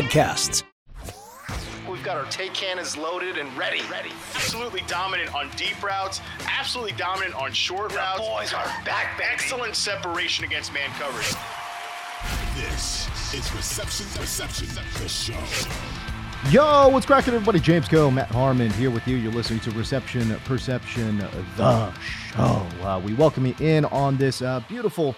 podcasts. We've got our take cannons loaded and ready. Ready. Absolutely dominant on deep routes. Absolutely dominant on short the routes. Boys are back, baby. Excellent separation against man coverage. This is Reception Perception, the show. Yo, what's cracking, everybody? James Koh, Matt Harmon here with you. You're listening to Reception Perception, the show. Uh, we welcome you in on this uh, beautiful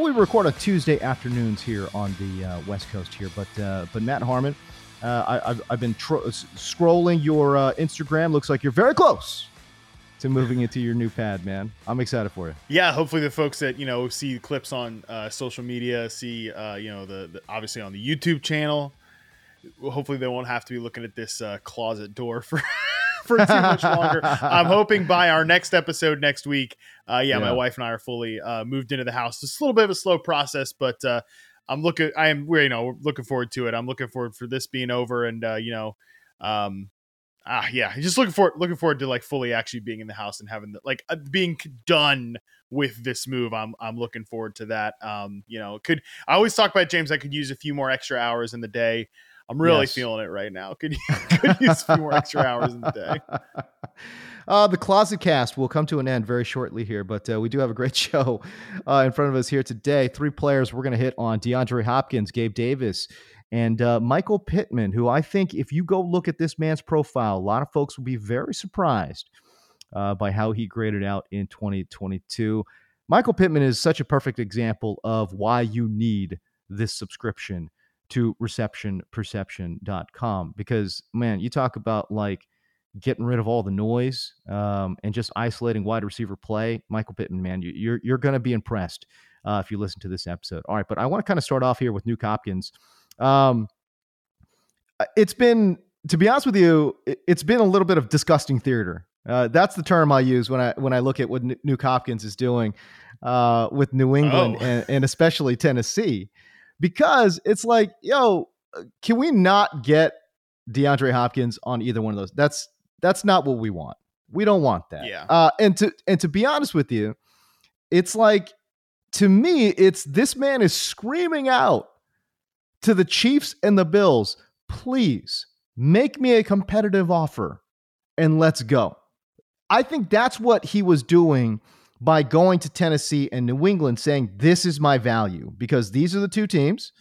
we record on Tuesday afternoons here on the uh, West Coast here, but uh, but Matt Harmon, uh, I, have been tro- scrolling your uh, Instagram. Looks like you're very close to moving into your new pad, man. I'm excited for you. Yeah, hopefully the folks that you know see clips on uh, social media, see you know the, the, obviously on the YouTube channel. Hopefully they won't have to be looking at this closet door for for too much longer. I'm hoping by our next episode next week, uh, yeah, yeah, my wife and I are fully uh, moved into the house. It's a little bit of a slow process, but uh, I'm looking. I am, you know, looking forward to it. I'm looking forward for this being over, and uh, you know, um, ah, yeah, just looking forward, looking forward to like fully actually being in the house and having the, like uh, being done with this move. I'm I'm looking forward to that. Um, you know, could I always talk about James? I could use a few more extra hours in the day. I'm really yes. feeling it right now. Could could use a few more extra hours in the day. Uh, the Closet Cast will come to an end very shortly here, but uh, we do have a great show uh, in front of us here today. Three players we're going to hit on DeAndre Hopkins, Gabe Davis, and uh, Michael Pittman, who I think if you go look at this man's profile, a lot of folks will be very surprised uh, by how he graded out in 2022. Michael Pittman is such a perfect example of why you need this subscription to receptionperception.com because man you talk about like getting rid of all the noise um, and just isolating wide receiver play michael pittman man you, are you're, you're going to be impressed uh, if you listen to this episode. All right but i want to kind of start off here with nuke hopkins. Um, uh, it's been to be honest with you it's been a little bit of disgusting theater. Uh, that's the term I use when I when I look at what Nuke Hopkins is doing uh, with New England oh. and, and especially Tennessee because it's like, yo, uh, can we not get DeAndre Hopkins on either one of those? That's that's not what we want. We don't want that. Yeah. Uh, and to and to be honest with you, it's like to me, it's this man is screaming out to the Chiefs and the Bills, please make me a competitive offer and let's go. I think that's what he was doing by going to Tennessee and New England saying, This is my value because these are the two teams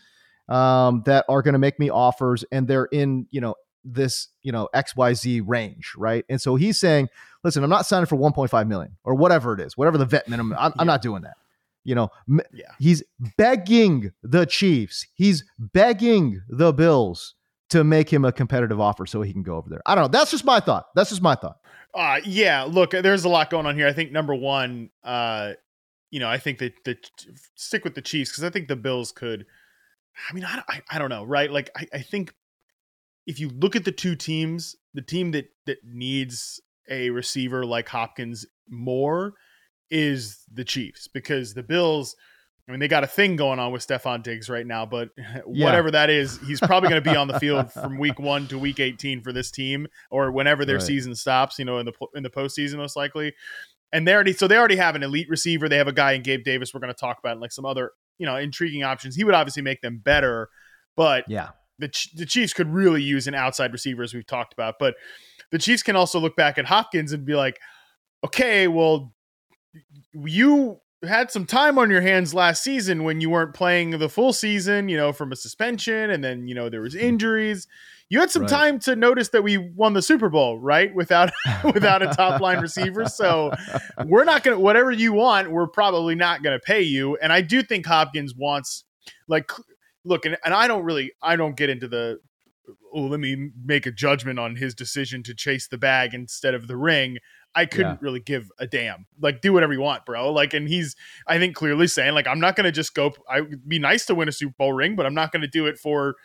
um, that are going to make me offers and they're in, you know, this, you know, XYZ range, right? And so he's saying, Listen, I'm not signing for 1.5 million or whatever it is, whatever the vet minimum. I'm, yeah. I'm not doing that. You know, yeah. he's begging the Chiefs, he's begging the Bills to make him a competitive offer so he can go over there. I don't know. That's just my thought. That's just my thought. Uh, yeah, look, there's a lot going on here. I think number one, uh, you know, I think that the stick with the Chiefs because I think the Bills could. I mean, I, I, I don't know, right? Like, I, I think if you look at the two teams, the team that that needs a receiver like Hopkins more is the Chiefs because the Bills I mean, they got a thing going on with Stefon Diggs right now, but yeah. whatever that is, he's probably going to be on the field from week one to week 18 for this team or whenever their right. season stops, you know, in the, in the postseason, most likely. And they already, so they already have an elite receiver. They have a guy in Gabe Davis we're going to talk about like some other, you know, intriguing options. He would obviously make them better, but yeah, the, the Chiefs could really use an outside receiver as we've talked about. But the Chiefs can also look back at Hopkins and be like, okay, well, you had some time on your hands last season when you weren't playing the full season, you know, from a suspension and then, you know, there was hmm. injuries. You had some right. time to notice that we won the Super Bowl, right? Without without a top line receiver. So we're not gonna whatever you want, we're probably not gonna pay you. And I do think Hopkins wants like look, and, and I don't really I don't get into the oh, let me make a judgment on his decision to chase the bag instead of the ring. I couldn't yeah. really give a damn. Like, do whatever you want, bro. Like, and he's, I think, clearly saying, like, I'm not going to just go. I would be nice to win a Super Bowl ring, but I'm not going to do it for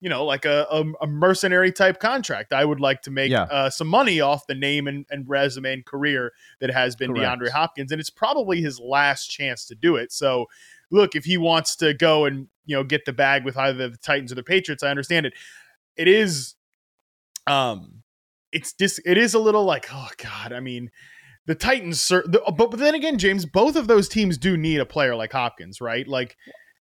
you know, like a, a, a mercenary type contract. I would like to make Yeah. uh, some money off the name and, and resume and career that has been Correct. DeAndre Hopkins, and it's probably his last chance to do it. So, look, if he wants to go and you know get the bag with either the Titans or the Patriots, I understand it. It is, um, it's dis- it is a little like oh god, I mean. The Titans, cer- the, but, but then again, James, both of those teams do need a player like Hopkins, right? Like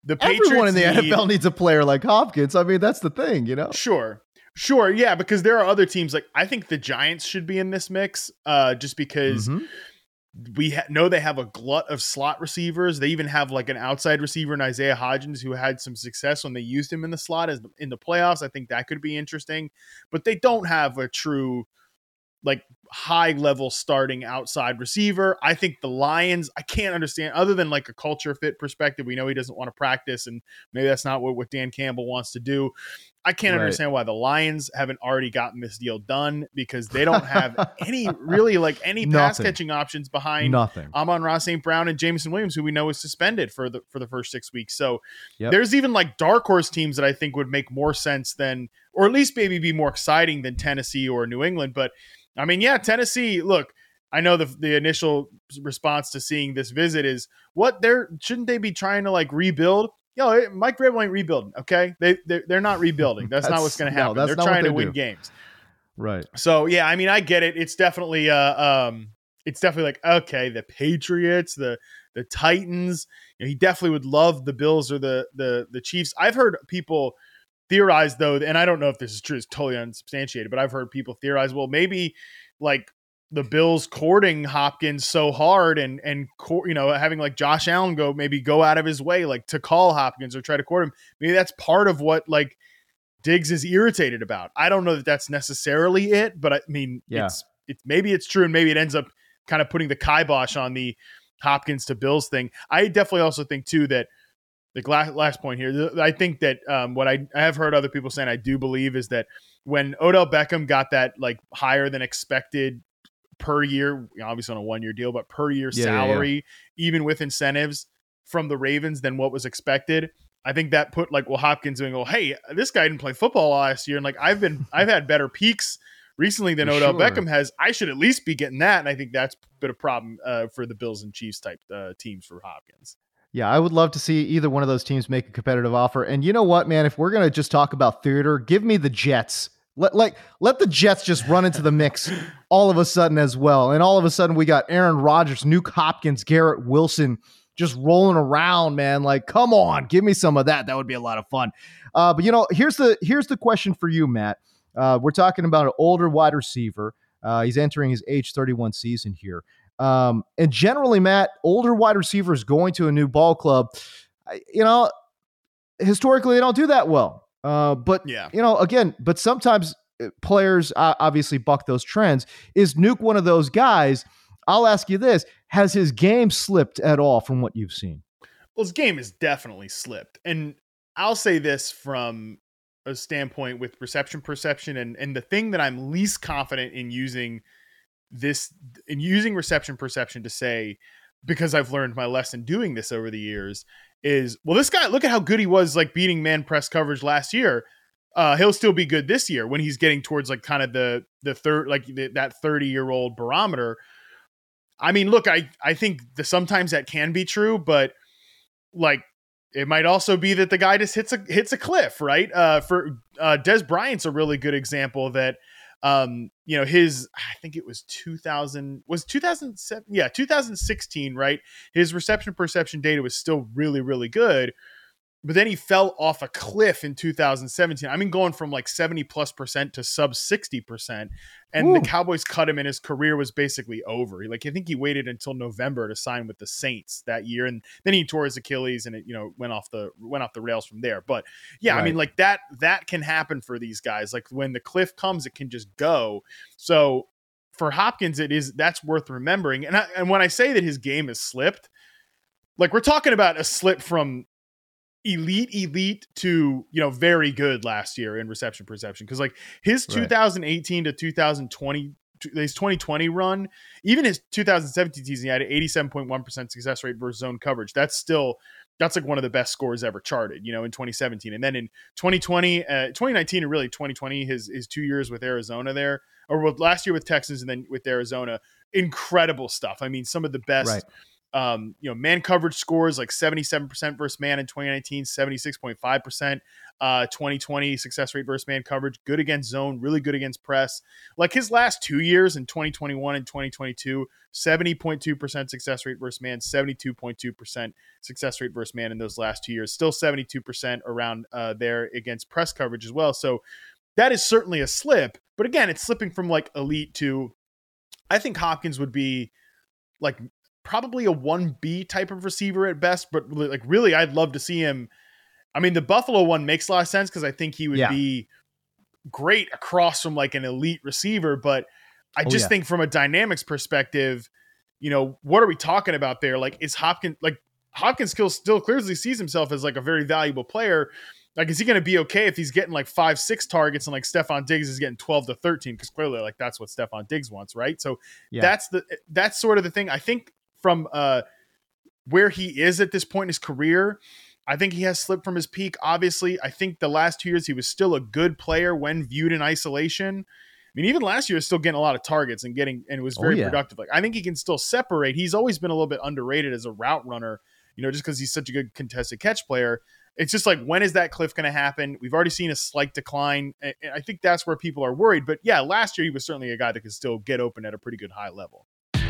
the Patriots Everyone in the need- NFL needs a player like Hopkins. I mean, that's the thing, you know. Sure. Sure, yeah, because there are other teams like I think the Giants should be in this mix, uh, just because Mhm. We ha- know they have a glut of slot receivers. They even have like an outside receiver in Isaiah Hodgins who had some success when they used him in the slot as in the playoffs. I think that could be interesting, but they don't have a true like high level starting outside receiver. I think the Lions, I can't understand other than like a culture fit perspective. We know he doesn't want to practice and maybe that's not what, what Dan Campbell wants to do. I can't Right. understand why the Lions haven't already gotten this deal done because they don't have any really like any pass catching options behind Nothing. Amon-Ra St. Brown and Jameson Williams, who we know is suspended for the for the first six weeks. So Yep. there's even like dark horse teams that I think would make more sense than, or at least maybe be more exciting than Tennessee or New England. But I mean, yeah, Tennessee. Look, I know the the initial response to seeing this visit is what they're shouldn't they be trying to like rebuild? Yo, Mike Vrabel ain't rebuilding. Okay, they they're, they're not rebuilding. That's, not what's going to no, happen. that's they're trying to they win games. Right. So yeah, I mean, I get it. It's definitely uh um it's definitely like okay, the Patriots, the the Titans. You know, he definitely would love the Bills or the the the Chiefs. I've heard people theorize though, and I don't know if this is true, it's totally unsubstantiated, but I've heard people theorize, well, maybe like the Bills courting Hopkins so hard and and you know having like Josh Allen go maybe go out of his way like to call Hopkins or try to court him. Maybe that's part of what like Diggs is irritated about. I don't know that that's necessarily it, but I mean, Yeah. it's it's maybe it's true, and maybe it ends up kind of putting the kibosh on the Hopkins to Bills thing. I definitely also think too that the last, last point here, I think that um, what I, I have heard other people saying, I do believe is that when Odell Beckham got that like higher than expected per year, obviously on a one year deal, but per year Yeah, yeah, yeah. salary, even with incentives from the Ravens than what was expected. I think that put like well Hopkins doing, well, hey, this guy didn't play football last year, and like I've been I've had better peaks recently than Odell sure. Beckham has. I should at least be getting that, and I think that's been a problem uh, for the Bills and Chiefs type uh, teams for Hopkins. Yeah, I would love to see either one of those teams make a competitive offer. And you know what, man? If we're gonna just talk about theater, give me the Jets. Let like let the Jets just run into the mix all of a sudden as well. And all of a sudden we got Aaron Rodgers, Nuke Hopkins, Garrett Wilson just rolling around, man. Like, come on, give me some of that. That would be a lot of fun. Uh, but you know, here's the here's the question for you, Matt. Uh, we're talking about an older wide receiver. Uh, he's entering his age 31 season here. Um, and generally, Matt, older wide receivers going to a new ball club, you know, historically they don't do that well. Uh, but Yeah. you know, again, but sometimes uh, players uh, obviously buck those trends. Is Nuke one of those guys? I'll ask you this: Has his game slipped at all from what you've seen? Well, his game has definitely slipped. And I'll say this from a standpoint with reception perception and and the thing that I'm least confident in using this in using reception perception to say because I've learned my lesson doing this over the years is well this guy look at how good he was like beating man press coverage last year uh he'll still be good this year when he's getting towards like kind of the the third like the, that 30 year old barometer I mean look I I think the, sometimes that can be true but like it might also be that the guy just hits a hits a cliff, right? Uh, for uh, Dez Bryant's a really good example that um, you know his I think it was 2000 was 2007 yeah 2016 right? His reception perception data was still really really good but then he fell off a cliff in 2017 I mean going from like 70 plus percent to sub 60 percent and the Cowboys cut him and his career was basically over. Like I think he waited until November to sign with the Saints that year and then he tore his Achilles and it you know went off the went off the rails from there. But yeah I mean like that that can happen for these guys. Like when the cliff comes it can just go. So for Hopkins it is that's worth remembering. And I, and when I say that his game has slipped like we're talking about a slip from elite elite to you know very good last year in reception perception because like his Right. 2018 to 2020 his 2020 run even his 2017 season he had an 87.1% success rate versus zone coverage that's still that's like one of the best scores ever charted, you know, in 2017. And then in 2020, uh, 2019, and really 2020, his his two years with Arizona there, or with last year with Texas, and then with Arizona, incredible stuff. I mean, some of the best. Right. Um, you know, man coverage scores like 77% versus man in 2019, 76.5%. Uh, 2020 success rate versus man coverage, good against zone, really good against press. Like his last two years in 2021 and 2022, 70.2% success rate versus man, 72.2% success rate versus man in those last two years. Still 72% around uh, there against press coverage as well. So that is certainly a slip. But again, it's slipping from like elite to, I think Hopkins would be like probably a 1B type of receiver at best, but like really, I'd love to see him. I mean, the Buffalo one makes a lot of sense because I think he would Yeah. be great across from like an elite receiver, but I Oh, just yeah. think from a dynamics perspective, you know, what are we talking about there? Like, is Hopkins like Hopkins still still clearly sees himself as like a very valuable player? Like, is he going to be okay if he's getting like five, six targets and like Stefon Diggs is getting 12 to 13? Because clearly, like, that's what Stefon Diggs wants, right? So Yeah. that's the that's sort of the thing. I think from uh where he is at this point in his career, I think he has slipped from his peak. Obviously, I think the last two years he was still a good player when viewed in isolation. I mean, even last year was still getting a lot of targets and getting and was Oh, very yeah. productive. Like I think he can still separate. He's always been a little bit underrated as a route runner, you know, just because he's such a good contested catch player. It's just like when is that cliff going to happen? We've already seen a slight decline. and I think that's where people are worried. But yeah, last year he was certainly a guy that could still get open at a pretty good high level.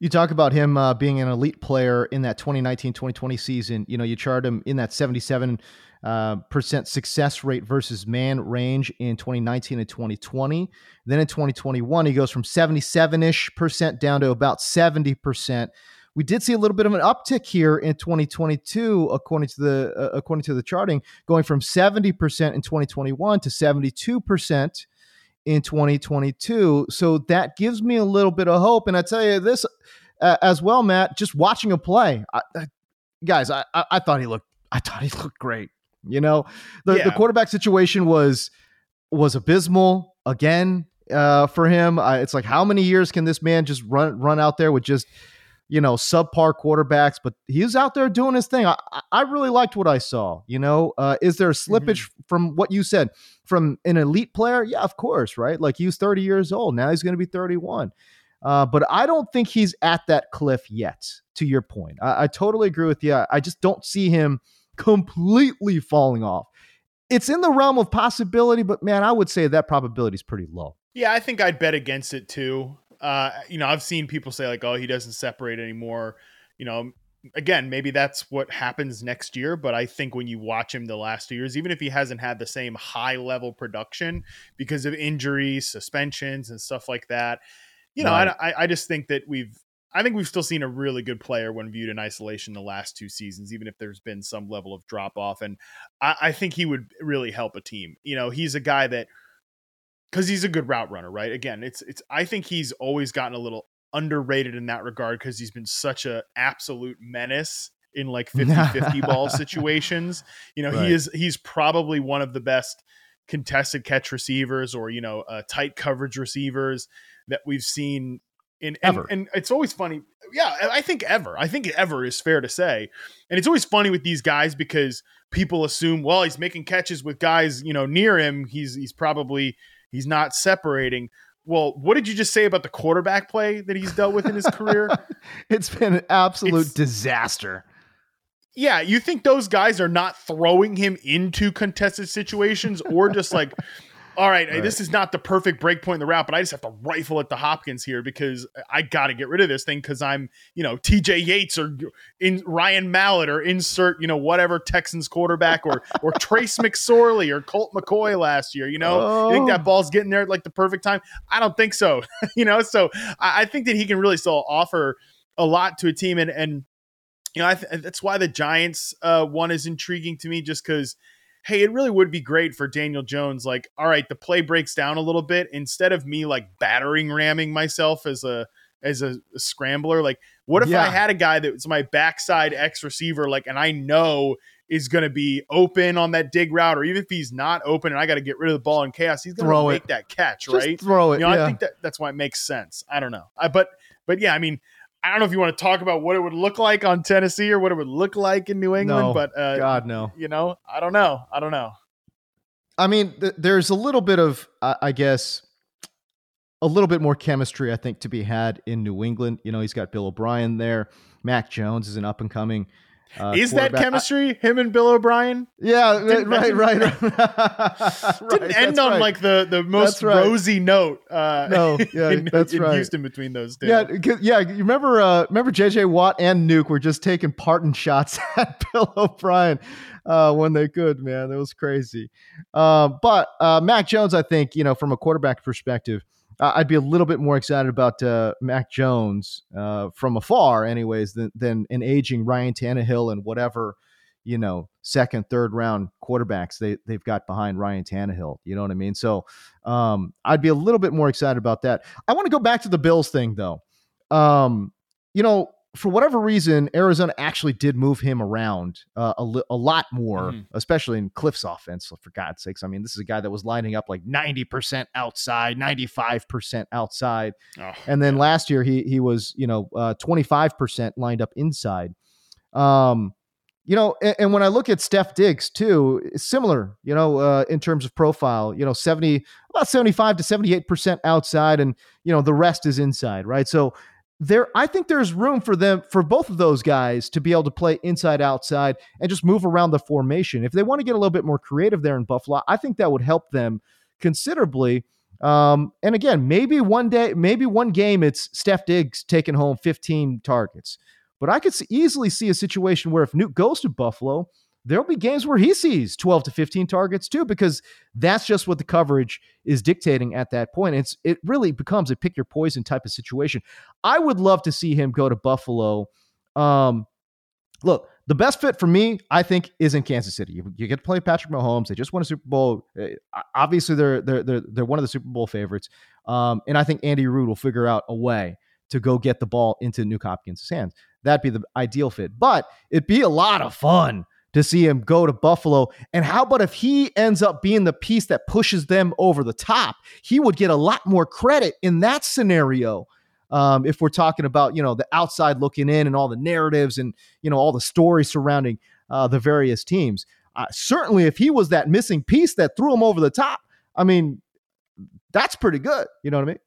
You talk about him uh, being an elite player in that 2019-2020 season. You know, you chart him in that 77 uh, percent success rate versus man range in 2019 and 2020. Then in 2021, he goes from 77-ish percent down to about 70 percent. We did see a little bit of an uptick here in 2022, according to the uh, according to the charting, going from 70 percent in 2021 to 72 percent in 2022. So that gives me a little bit of hope. And I tell you this uh, as well, Matt. Just watching a play, I, I, guys, I, I, I thought he looked, I thought he looked great. You know, the, the quarterback situation was was abysmal again uh, for him. It's like how many years can this man just run run out there with just you know subpar quarterbacks? But he was out there doing his thing. I, I- really liked what I saw. You know, uh, is there a slippage from what you said from an elite player? Yeah, of course, right? Like he was 30 years old. Now he's going to be 31. Uh, but I don't think he's at that cliff yet. To your point, I, I totally agree with you. I just don't see him completely falling off. It's in the realm of possibility, but man, I would say that probability is pretty low. Yeah, I think I'd bet against it too. Uh, you know, I've seen people say like, "Oh, he doesn't separate anymore." You know, again, maybe that's what happens next year. But I think when you watch him the last two years, even if he hasn't had the same high level production because of injuries, suspensions, and stuff like that, you know, Right. I, I I just think that we've. I think we've still seen a really good player when viewed in isolation the last two seasons, even if there's been some level of drop off. And I, I think he would really help a team. You know, he's a guy that because he's a good route runner, right? Again, it's it's. I think he's always gotten a little underrated in that regard because he's been such a absolute menace in like 50-50 ball situations. You know, Right. he is he's probably one of the best contested catch receivers or you know uh, tight coverage receivers that we've seen in and, Ever. and it's always funny yeah i think ever i think ever is fair to say and it's always funny with these guys because people assume well he's making catches with guys you know near him he's he's probably he's not separating well what did you just say about the quarterback play that he's dealt with in his career It's been an absolute It's- disaster. yeah, you think those guys are not throwing him into contested situations or just like, all right, Right. this is not the perfect break point in the route, but I just have to rifle at the Hopkins here because I got to get rid of this thing because I'm, you know, TJ Yates or in Ryan Mallett or insert, you know, whatever Texans quarterback or or Trace McSorley or Colt McCoy last year. You know, you think Oh. that ball's getting there at like the perfect time? I don't think so. you know, so I, I think that he can really still offer a lot to a team and and you know, I th- that's why the Giants uh, one is intriguing to me, just because. Hey, it really would be great for Daniel Jones. Like, all right, the play breaks down a little bit. Instead of me like battering ramming myself as a as a, a scrambler, like, what if Yeah. I had a guy that was my backside X receiver, like, and I know is going to be open on that dig route, or even if he's not open and I got to get rid of the ball in chaos, he's going to it. make that catch, Just right? throw it. You know, yeah. I think that that's why it makes sense. I don't know, I, but but yeah, I mean, I don't know if you want to talk about what it would look like on Tennessee or what it would look like in New England, No. but uh, God no. you know, I don't know, I don't know. I mean, th- there's a little bit of, I I guess, a little bit more chemistry, I think, to be had in New England. You know, he's got Bill O'Brien there. Mac Jones is an up and coming. Uh, Is that quarterback. I- chemistry? Him and Bill O'Brien yeah, Didn't right, right, right. didn't end on right. like the the most right. rosy note. Uh, No, yeah, in, that's in right. Houston between those two. Yeah, yeah. You remember? Uh, remember JJ Watt and Nuke were just taking parting shots at Bill O'Brien uh, when they could. Man, that was crazy. Uh, but uh, Mac Jones, I think you know, from a quarterback perspective, I'd be a little bit more excited about uh, Mac Jones uh, from afar, anyways, than than an aging Ryan Tannehill and whatever you know second, third round quarterbacks they they've got behind Ryan Tannehill. You know what I mean? So um, I'd be a little bit more excited about that. I want to go back to the Bills thing though. Um, you know, for whatever reason, Arizona actually did move him around uh, a, li- a lot more, Mhm. especially in Kliff's offense. For God's sakes, I mean, this is a guy that was lining up like ninety percent outside, ninety five percent outside, Oh, and then last year he he was you know twenty five percent lined up inside. Um, you know, and, and when I look at Steph Diggs too, it's similar. You know, uh, in terms of profile, you know, seventy about seventy five to seventy eight percent outside, and you know the rest is inside, right? So there, I think there's room for them for both of those guys to be able to play inside outside and just move around the formation. If they want to get a little bit more creative there in Buffalo, I think that would help them considerably. Um, and again, maybe one day, maybe one game, it's Steph Diggs taking home 15 targets. But I could easily see a situation where if Nuke goes to Buffalo, there'll be games where he sees 12 to 15 targets too, because that's just what the coverage is dictating at that point. It's it really becomes a pick your poison type of situation. I would love to see him go to Buffalo. Um, look, the best fit for me, I think, is in Kansas City. You, you get to play Patrick Mahomes. They just won a Super Bowl. Uh, Obviously, they're they're they're they're one of the Super Bowl favorites. Um, and I think Andy Reid will figure out a way to go get the ball into Nuke Hopkins' hands. That'd be the ideal fit. But it'd be a lot of fun to see him go to Buffalo. And how about if he ends up being the piece that pushes them over the top? He would get a lot more credit in that scenario. Um, if we're talking about you know the outside looking in and all the narratives and you know all the stories surrounding uh, the various teams, uh, certainly if he was that missing piece that threw him over the top, I mean, that's pretty good. You know what I mean?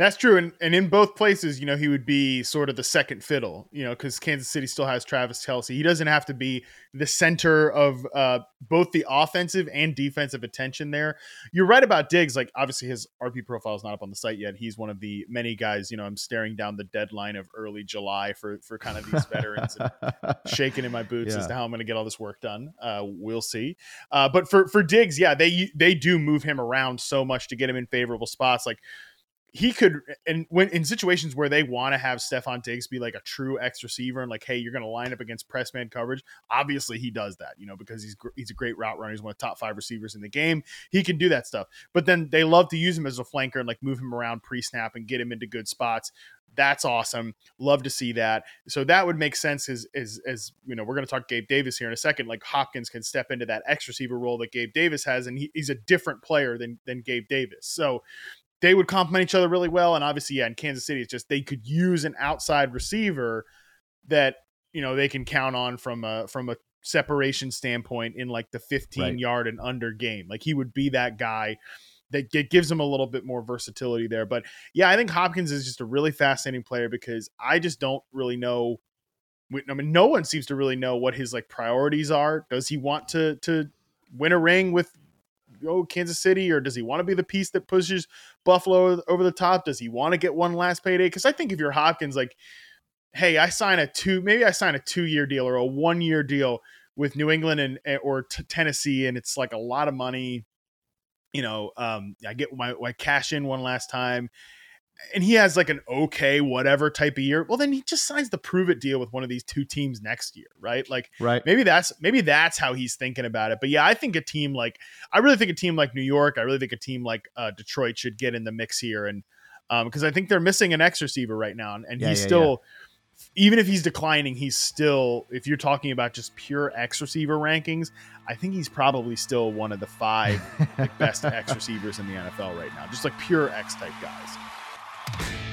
That's true, and and in both places, you know, he would be sort of the second fiddle, you know, because Kansas City still has Travis Kelce. He doesn't have to be the center of uh, both the offensive and defensive attention there. You're right about Diggs. Like, obviously, his RP profile is not up on the site yet. He's one of the many guys. You know, I'm staring down the deadline of early July for for kind of these veterans and shaking in my boots Yeah. as to how I'm going to get all this work done. Uh, we'll see. Uh, but for for Diggs, yeah, they they do move him around so much to get him in favorable spots. Like he could, and when in situations where they want to have Stefon Diggs be like a true X receiver and like, hey, you're going to line up against press man coverage. Obviously, he does that, you know, because he's he's a great route runner. He's one of the top five receivers in the game. He can do that stuff. But then they love to use him as a flanker and like move him around pre snap and get him into good spots. That's awesome. Love to see that. So that would make sense as as as you know, we're going to talk Gabe Davis here in a second. Like Hopkins can step into that X receiver role that Gabe Davis has, and he, he's a different player than than Gabe Davis. So they would complement each other really well. And obviously, yeah, in Kansas City, it's just they could use an outside receiver that you know they can count on from a from a separation standpoint in like the 15 Right. yard and under game. Like he would be that guy that gives him a little bit more versatility there. But yeah, I think Hopkins is just a really fascinating player because I just don't really know. I mean, no one seems to really know what his like priorities are. Does he want to to win a ring with oh Kansas City, or does he want to be the piece that pushes Buffalo over the top? Does he want to get one last payday? Because I think if you're Hopkins, like, hey, I sign a two, maybe I sign a two year deal or a one year deal with New England and or t- Tennessee, and it's like a lot of money. You know, um, I get my, my cash in one last time. And he has like an okay whatever type of year, well then he just signs the prove it deal with one of these two teams next year, right? Like Right. maybe that's maybe that's how he's thinking about it. But yeah, I think a team like I really think a team like New York, I really think a team like uh, Detroit should get in the mix here, and because I think they're missing an X receiver right now, and, and Yeah, he's yeah, still. Even if he's declining, he's still. If you're talking about just pure X receiver rankings, I think he's probably still one of the five like, best X receivers in the NFL right now. Just like pure X type guys. Bye.